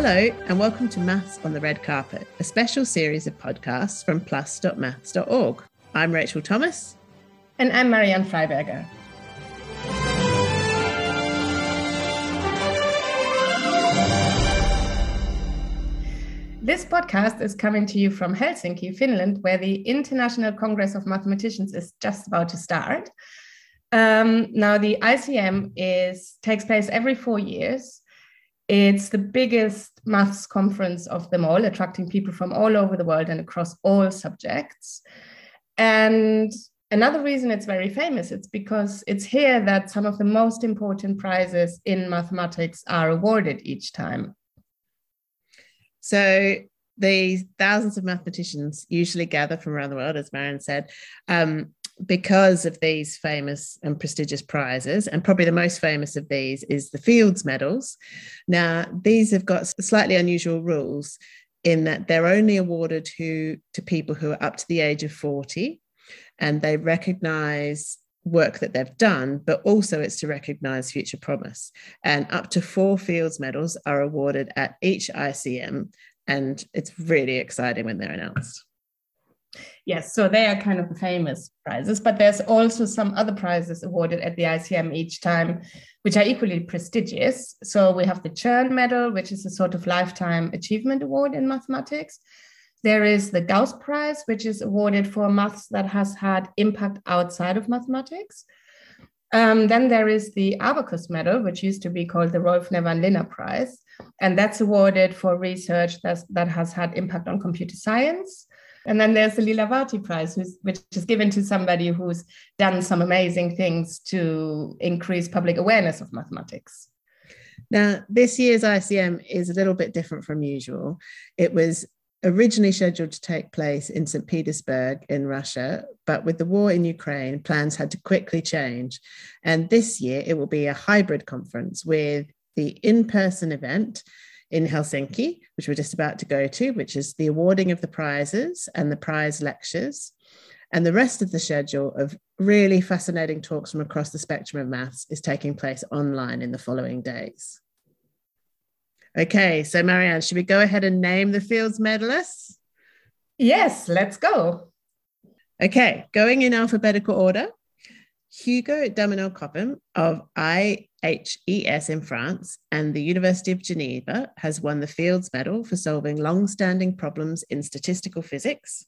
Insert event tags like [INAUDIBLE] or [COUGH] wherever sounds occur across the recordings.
Hello, and welcome to Maths on the Red Carpet, a special series of podcasts from plus.maths.org. I'm Rachel Thomas. And I'm Marianne Freiberger. This podcast is coming to you from Helsinki, Finland, where the International Congress of Mathematicians is just about to start. Um, now, the ICM is takes place every four years. It's the biggest maths conference of them all, attracting people from all over the world and across all subjects. And another reason it's very famous, it's because it's here that some of the most important prizes in mathematics are awarded each time. So the thousands of mathematicians usually gather from around the world, as Marianne said, um, because of these famous and prestigious prizes, and probably the most famous of these is the Fields Medals. Now, these have got slightly unusual rules in that they're only awarded to, to people who are up to the age of 40, and they recognize work that they've done, but also it's to recognize future promise. And up to four Fields Medals are awarded at each ICM, and it's really exciting when they're announced. Yes, so they are kind of the famous prizes, but there's also some other prizes awarded at the ICM each time, which are equally prestigious. So we have the Chern Medal, which is a sort of lifetime achievement award in mathematics. There is the Gauss Prize, which is awarded for maths that has had impact outside of mathematics. Um, then there is the Abacus Medal, which used to be called the Rolf Nevanlinna Prize, and that's awarded for research that's, that has had impact on computer science. And then there's the Leelavati Prize, which is given to somebody who's done some amazing things to increase public awareness of mathematics. Now, this year's ICM is a little bit different from usual. It was originally scheduled to take place in St. Petersburg in Russia, but with the war in Ukraine, plans had to quickly change. And this year it will be a hybrid conference with the in person event in Helsinki, which we're just about to go to, which is the awarding of the prizes and the prize lectures. And the rest of the schedule of really fascinating talks from across the spectrum of maths is taking place online in the following days. Okay, so Marianne, should we go ahead and name the Fields medalists? Yes, let's go. Okay, going in alphabetical order. Hugo Duminil-Copin of IHES in France and the University of Geneva has won the Fields Medal for solving long standing problems in statistical physics.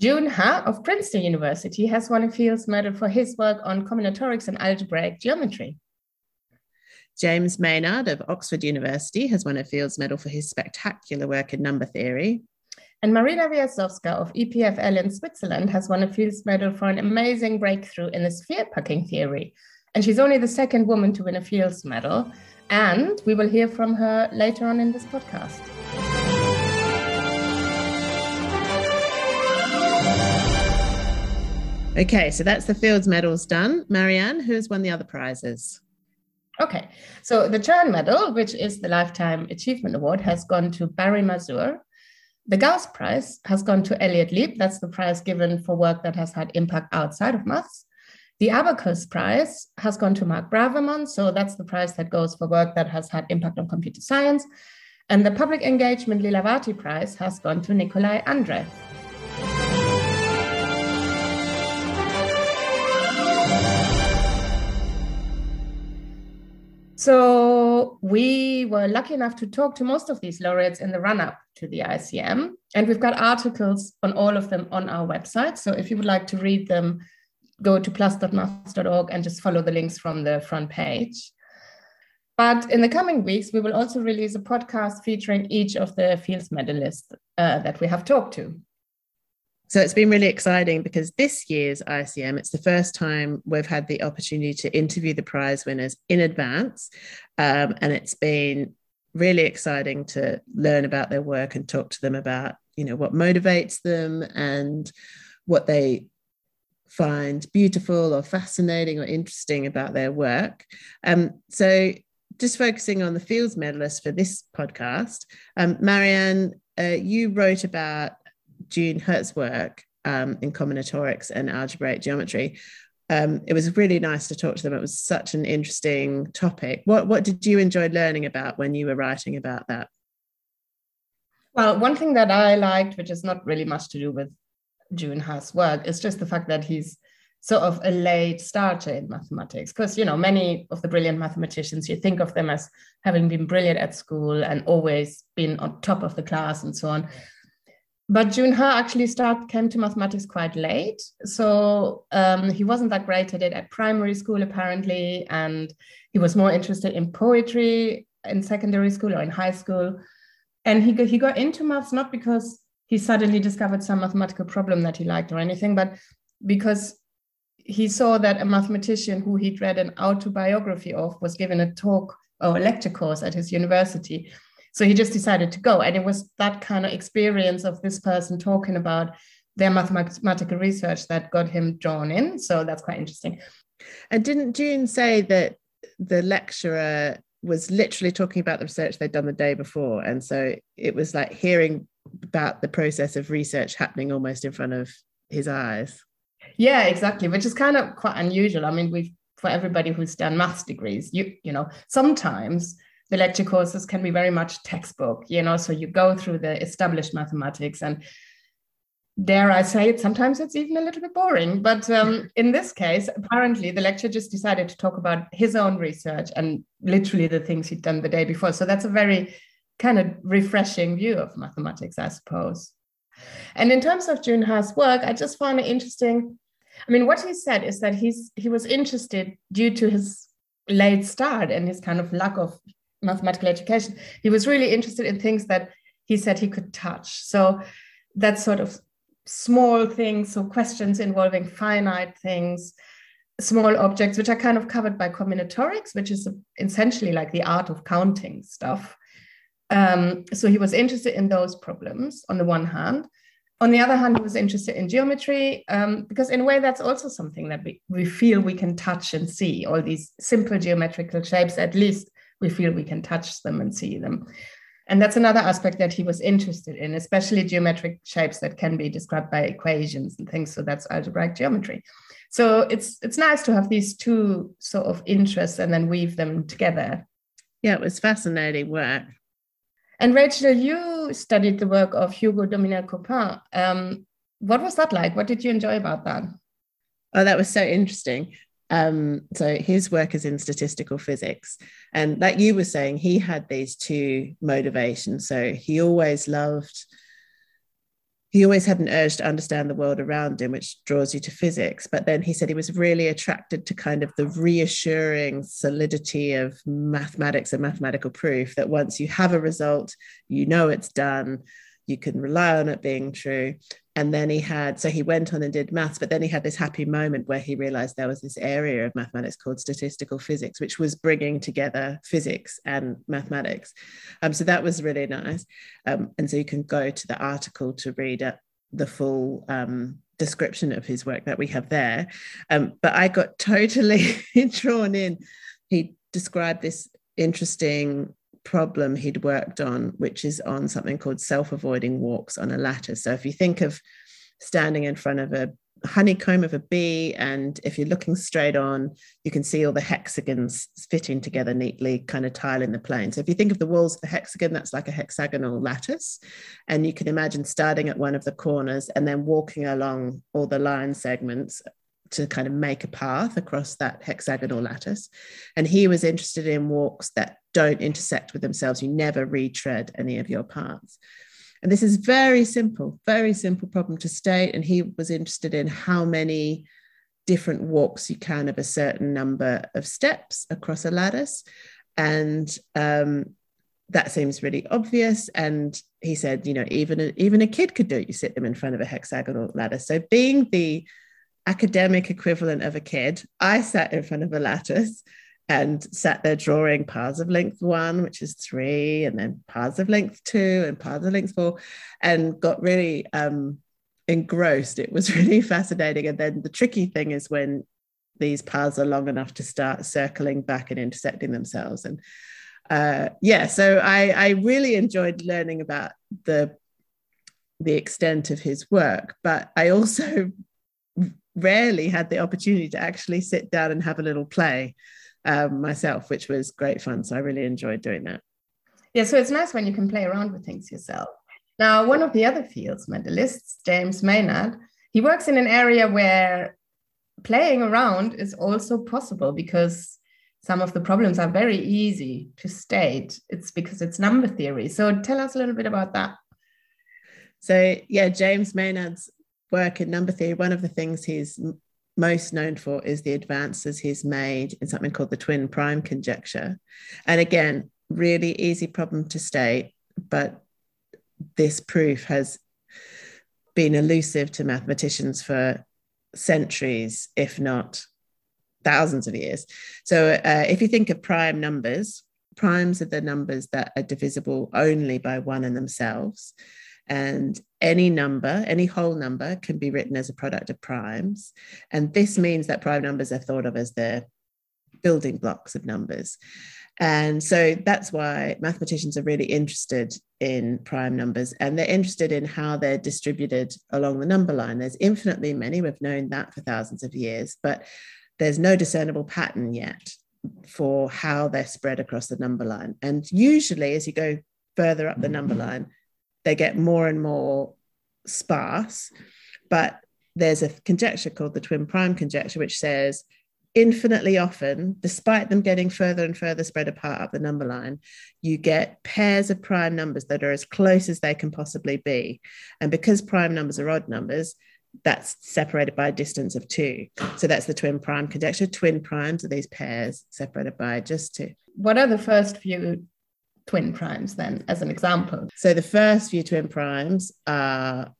June Huh of Princeton University has won a Fields Medal for his work on combinatorics and algebraic geometry. James Maynard of Oxford University has won a Fields Medal for his spectacular work in number theory. And Marina Viazovska of EPFL in Switzerland has won a Fields Medal for an amazing breakthrough in the sphere packing theory. And she's only the second woman to win a Fields Medal. And we will hear from her later on in this podcast. Okay, so that's the Fields medals done. Marianne, who's won the other prizes? Okay, so the Chern Medal, which is the Lifetime Achievement Award, has gone to Barry Mazur. The Gauss Prize has gone to Elliott Lieb. That's the prize given for work that has had impact outside of maths. The Abacus Prize has gone to Mark Braverman. So that's the prize that goes for work that has had impact on computer science. And the Public Engagement Leelavati Prize has gone to Nikolai Andreev. So we were lucky enough to talk to most of these laureates in the run up to the ICM. And we've got articles on all of them on our website. So if you would like to read them, go to plus.maths.org and just follow the links from the front page. But in the coming weeks, we will also release a podcast featuring each of the Fields medalists uh, that we have talked to. So it's been really exciting because this year's ICM, it's the first time we've had the opportunity to interview the prize winners in advance. Um, and it's been really exciting to learn about their work and talk to them about, you know, what motivates them and what they find beautiful or fascinating or interesting about their work. Um, so just focusing on the Fields medalists for this podcast, um, Marianne, uh, you wrote about June Huh's work um, in combinatorics and algebraic geometry. Um, it was really nice to talk to them. It was such an interesting topic. What what did you enjoy learning about when you were writing about that? Well, one thing that I liked, which is not really much to do with June Junha's work, is just the fact that he's sort of a late starter in mathematics. Because, you know, many of the brilliant mathematicians, you think of them as having been brilliant at school and always been on top of the class and so on. But June Huh actually came to mathematics quite late. So um, he wasn't that great at it at primary school, apparently. And he was more interested in poetry in secondary school or in high school. And he got, he got into maths not because he suddenly discovered some mathematical problem that he liked or anything, but because he saw that a mathematician who he'd read an autobiography of was given a talk or a lecture course at his university. So he just decided to go. And it was that kind of experience of this person talking about their mathematical research that got him drawn in. So that's quite interesting. And didn't June say that the lecturer was literally talking about the research they'd done the day before? And so it was like hearing about the process of research happening almost in front of his eyes. Yeah, exactly, which is kind of quite unusual. I mean, we've for everybody who's done maths degrees, you you know, sometimes the lecture courses can be very much textbook, you know, so you go through the established mathematics and dare I say it, sometimes it's even a little bit boring. But um, [LAUGHS] in this case, apparently the lecturer just decided to talk about his own research and literally the things he'd done the day before. So that's a very kind of refreshing view of mathematics, I suppose. And in terms of June Huh's work, I just found it interesting. I mean, what he said is that he's he was interested due to his late start and his kind of lack of mathematical education. He was really interested in things that he said he could touch. So that sort of small things, so questions involving finite things, small objects, which are kind of covered by combinatorics, which is essentially like the art of counting stuff. Um, so he was interested in those problems on the one hand. On the other hand, he was interested in geometry um, because, in a way, that's also something that we, we feel we can touch and see. All these simple geometrical shapes, at least we feel we can touch them and see them. And that's another aspect that he was interested in, especially geometric shapes that can be described by equations and things. So that's algebraic geometry. So it's it's nice to have these two sort of interests and then weave them together. Yeah, it was fascinating work. And Rachel, you studied the work of Hugo Duminil-Copin. Um, what was that like? What did you enjoy about that? Oh, that was so interesting. Um, so his work is in statistical physics. And like you were saying, he had these two motivations. So he always loved he always had an urge to understand the world around him, which draws you to physics. But then he said he was really attracted to kind of the reassuring solidity of mathematics and mathematical proof that once you have a result, you know it's done, you can rely on it being true and then he had so he went on and did maths but then he had this happy moment where he realized there was this area of mathematics called statistical physics which was bringing together physics and mathematics. Um, so that was really nice. Um, and so you can go to the article to read the full um, description of his work that we have there. Um, but i got totally [LAUGHS] drawn in. He described this interesting problem he'd worked on, which is on something called self avoiding walks on a lattice. So if you think of standing in front of a honeycomb of a bee, and if you're looking straight on, you can see all the hexagons fitting together neatly, kind of tiling the plane. So if you think of the walls of the hexagon, that's like a hexagonal lattice. And you can imagine starting at one of the corners and then walking along all the line segments to kind of make a path across that hexagonal lattice. And he was interested in walks that don't intersect with themselves. You never retread any of your paths. And this is very simple, very simple problem to state. And he was interested in how many different walks you can of a certain number of steps across a lattice. And um, that seems really obvious. And he said, you know, even a, even a kid could do it. You sit them in front of a hexagonal lattice. So being the academic equivalent of a kid, I sat in front of a lattice and sat there drawing paths of length one, which is three, and then paths of length two and paths of length four, and got really um, engrossed. It was [LAUGHS] really fascinating. And then the tricky thing is when these paths are long enough to start circling back and intersecting themselves. And uh, yeah, so I, I really enjoyed learning about the the extent of his work, but I also rarely had the opportunity to actually sit down and have a little play um, myself, which was great fun. So I really enjoyed doing that. Yeah, so it's nice when you can play around with things yourself. Now, one of the other Fields medalists, James Maynard, he works in an area where playing around is also possible because some of the problems are very easy to state. It's because it's number theory. So tell us a little bit about that. So, yeah, James Maynard's work in number theory, one of the things he's most known for is the advances he's made in something called the twin prime conjecture. And again, really easy problem to state, but this proof has been elusive to mathematicians for centuries, if not thousands of years. So uh, if you think of prime numbers, primes are the numbers that are divisible only by one in themselves. And any number, any whole number, can be written as a product of primes. And this means that prime numbers are thought of as the building blocks of numbers. And so that's why mathematicians are really interested in prime numbers and they're interested in how they're distributed along the number line. There's infinitely many, we've known that for thousands of years, but there's no discernible pattern yet for how they're spread across the number line. And usually, as you go further up the number mm-hmm. line, they get more and more sparse. But there's a conjecture called the twin prime conjecture, which says infinitely often, despite them getting further and further spread apart up the number line, you get pairs of prime numbers that are as close as they can possibly be. And because prime numbers are odd numbers, that's separated by a distance of two. So that's the twin prime conjecture. Twin primes are these pairs separated by just two. What are the first few twin primes then, as an example? So the first few twin primes are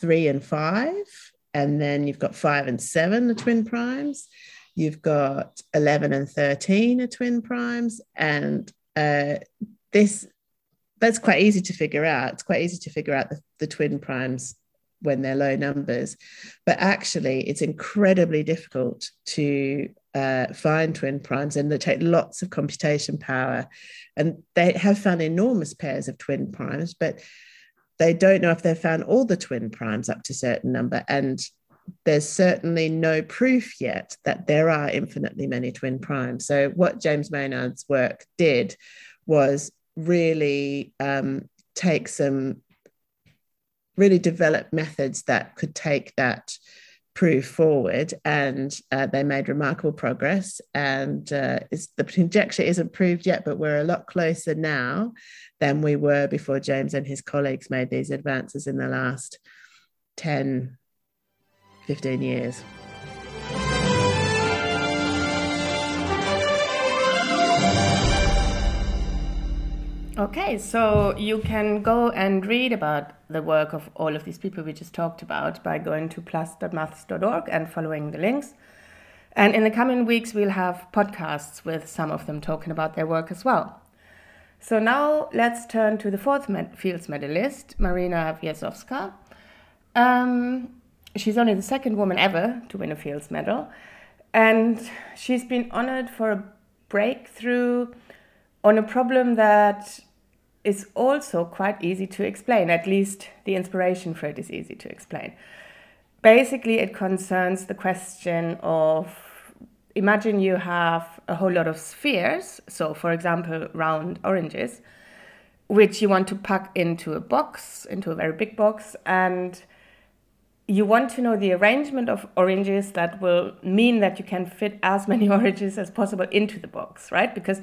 three and five. And then you've got five and seven, the twin primes. You've got 11 and 13 are twin primes. And uh, this, that's quite easy to figure out. It's quite easy to figure out the, the twin primes when they're low numbers. But actually, it's incredibly difficult to uh, find twin primes and they take lots of computation power. And they have found enormous pairs of twin primes, but they don't know if they've found all the twin primes up to a certain number. And there's certainly no proof yet that there are infinitely many twin primes. So, what James Maynard's work did was really um, take some, really develop methods that could take that proof forward, and uh, they made remarkable progress. And uh, the conjecture isn't proved yet, but we're a lot closer now than we were before James and his colleagues made these advances in the last 10, 15 years. Okay, so you can go and read about the work of all of these people we just talked about by going to plus.maths.org and following the links. And in the coming weeks, we'll have podcasts with some of them talking about their work as well. So now let's turn to the fourth med- Fields medalist, Marina Viazovska. Um, she's only the second woman ever to win a Fields medal, and she's been honored for a breakthrough on a problem that is also quite easy to explain. At least the inspiration for it is easy to explain. Basically, it concerns the question of imagine you have a whole lot of spheres, so for example, round oranges, which you want to pack into a box, into a very big box, and you want to know the arrangement of oranges that will mean that you can fit as [LAUGHS] many oranges as possible into the box, right? Because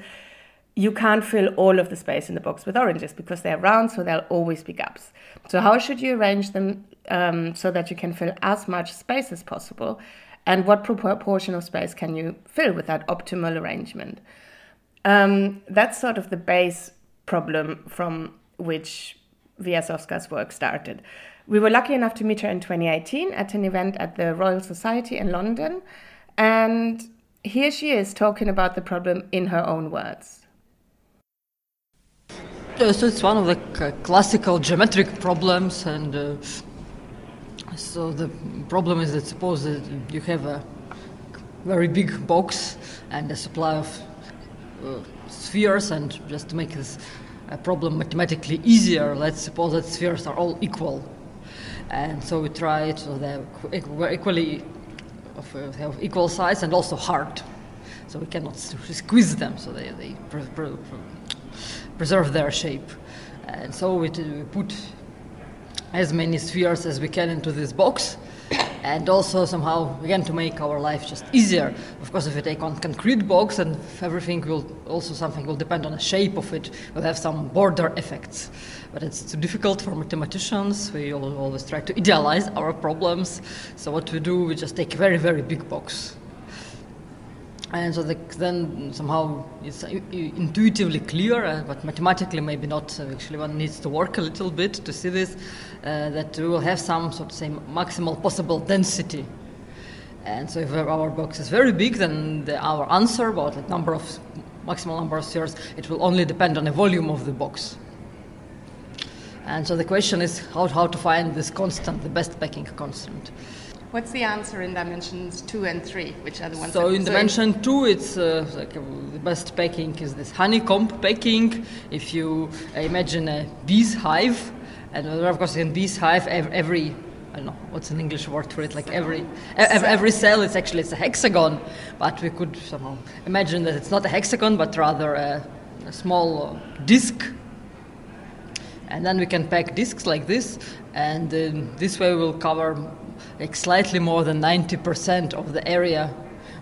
you can't fill all of the space in the box with oranges because they're round, so there'll always be gaps. So, how should you arrange them um, so that you can fill as much space as possible? And what proportion of space can you fill with that optimal arrangement? Um, that's sort of the base problem from which Viazovska's work started. We were lucky enough to meet her in 2018 at an event at the Royal Society in London. And here she is talking about the problem in her own words. So it's one of the classical geometric problems, and uh, so the problem is that suppose that you have a very big box and a supply of uh, spheres, and just to make this problem mathematically easier, let's suppose that spheres are all equal and so we try it so they're equally of, uh, have equal size and also hard. So we cannot squeeze them, so they, they preserve their shape. And so we, we put as many spheres as we can into this box. And also somehow again to make our life just easier. Of course if you take on concrete box and everything will also something will depend on the shape of it We'll have some border effects. But it's too difficult for mathematicians. We always try to idealize our problems. So what we do we just take a very very big box and so the, then somehow it's intuitively clear, uh, but mathematically maybe not. Uh, actually, one needs to work a little bit to see this. Uh, that we will have some sort of say maximal possible density. And so if our box is very big, then the, our answer about the number of maximal number of spheres, it will only depend on the volume of the box. And so the question is how, how to find this constant, the best packing constant. What's the answer in dimensions two and three? Which are the ones? So in dimension two, it's uh, like uh, the best packing is this honeycomb packing. If you uh, imagine a bee's hive, and of course in bee's hive every I don't know what's an English word for it. Like every every, every cell is actually it's a hexagon, but we could somehow imagine that it's not a hexagon, but rather a, a small uh, disk. And then we can pack disks like this, and uh, this way we'll cover like slightly more than 90% of the area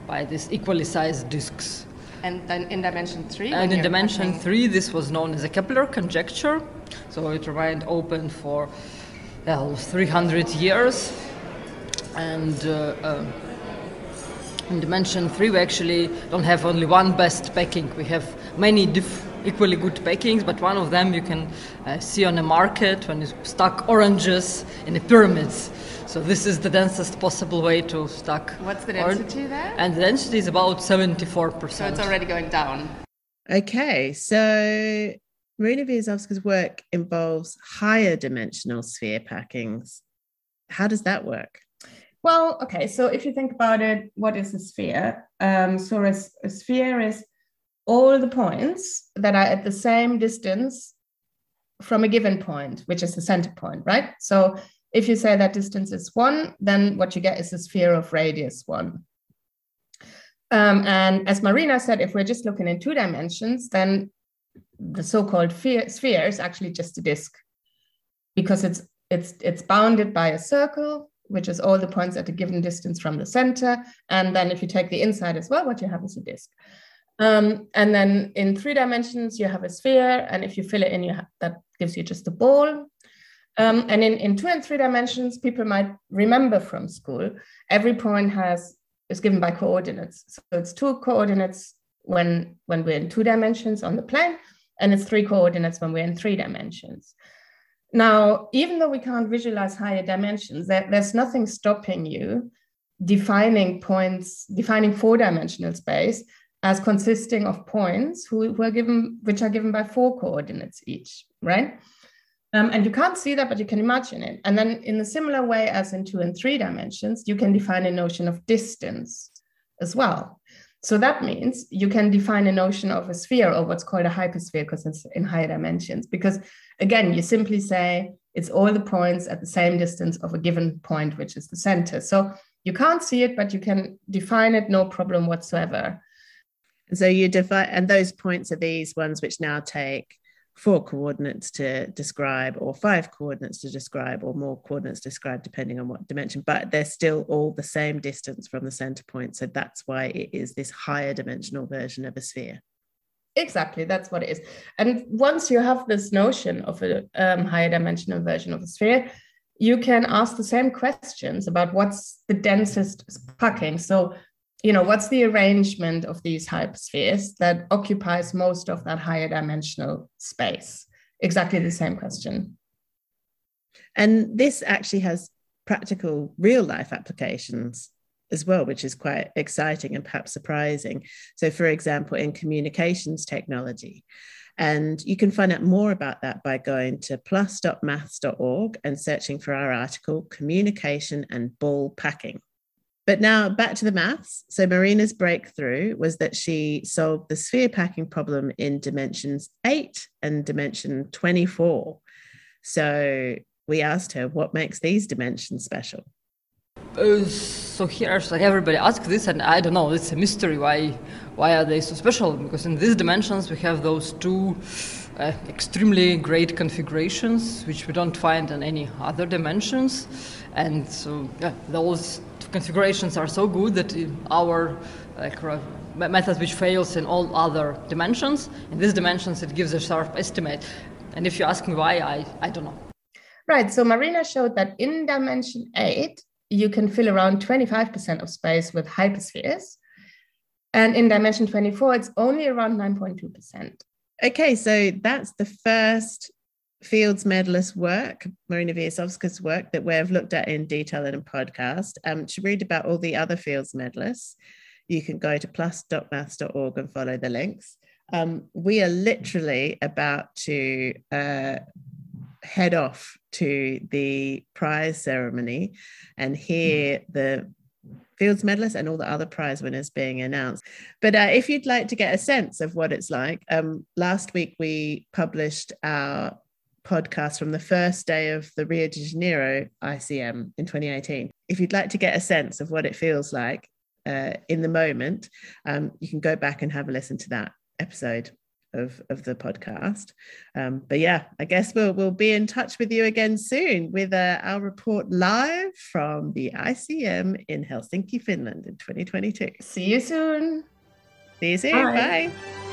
by these equally sized disks. And then in dimension three? And in dimension three, this was known as a Kepler conjecture. So it remained open for well, 300 years. And uh, uh, in dimension three, we actually don't have only one best packing. We have many diff- equally good packings, but one of them you can uh, see on the market when you stack oranges in the pyramids. So this is the densest possible way to stack. What's the density there? And the density is about 74%. So it's already going down. Okay, so Marina Viazovska's work involves higher dimensional sphere packings. How does that work? Well, okay, so if you think about it, what is a sphere? Um, so a, a sphere is all the points that are at the same distance from a given point, which is the center point, right? So if you say that distance is one, then what you get is a sphere of radius one. Um, and as Marina said, if we're just looking in two dimensions, then the so-called sphere is actually just a disk because it's it's it's bounded by a circle, which is all the points at a given distance from the center. And then if you take the inside as well, what you have is a disk. Um, and then in three dimensions, you have a sphere, and if you fill it in, you have, that gives you just a ball. Um, and in, in two and three dimensions, people might remember from school, every point has is given by coordinates. So it's two coordinates when, when we're in two dimensions on the plane, and it's three coordinates when we're in three dimensions. Now, even though we can't visualize higher dimensions, there, there's nothing stopping you defining points, defining four-dimensional space as consisting of points who, who are given, which are given by four coordinates each, right? Um, and you can't see that, but you can imagine it. And then, in a similar way as in two and three dimensions, you can define a notion of distance as well. So that means you can define a notion of a sphere or what's called a hypersphere because it's in higher dimensions. Because again, you simply say it's all the points at the same distance of a given point, which is the center. So you can't see it, but you can define it no problem whatsoever. So you define, and those points are these ones which now take four coordinates to describe or five coordinates to describe or more coordinates described depending on what dimension but they're still all the same distance from the center point. So that's why it is this higher dimensional version of a sphere. Exactly that's what it is. And once you have this notion of a um, higher dimensional version of a sphere you can ask the same questions about what's the densest packing so you know, what's the arrangement of these hyperspheres that occupies most of that higher dimensional space? Exactly the same question. And this actually has practical real life applications as well, which is quite exciting and perhaps surprising. So, for example, in communications technology, and you can find out more about that by going to plus.maths.org and searching for our article, Communication and Ball Packing. But now back to the maths. So Marina's breakthrough was that she solved the sphere packing problem in dimensions 8 and dimension 24. So we asked her what makes these dimensions special. Uh, so here, like everybody asks this, and I don't know. It's a mystery. Why, why are they so special? Because in these dimensions we have those two uh, extremely great configurations, which we don't find in any other dimensions. And so yeah, those configurations are so good that our like, uh, method which fails in all other dimensions, in these dimensions it gives a sharp estimate. And if you ask me why, I, I don't know. Right, so Marina showed that in dimension 8, you can fill around 25% of space with hyperspheres. And in dimension 24, it's only around 9.2%. Okay, so that's the first Fields medalist work, Marina Viazovska's work that we've looked at in detail in a podcast. Um, to read about all the other Fields medalists, you can go to plus.maths.org and follow the links. Um, we are literally about to uh, head off to the prize ceremony and hear the Fields medalists and all the other prize winners being announced. But uh, if you'd like to get a sense of what it's like, um, last week we published our podcast from the first day of the Rio de Janeiro ICM in 2018. If you'd like to get a sense of what it feels like uh, in the moment, um, you can go back and have a listen to that episode of, of the podcast. Um, but yeah, I guess we'll we'll be in touch with you again soon with uh, our report live from the ICM in Helsinki, Finland in 2022. See you soon. See you soon. Bye. Bye.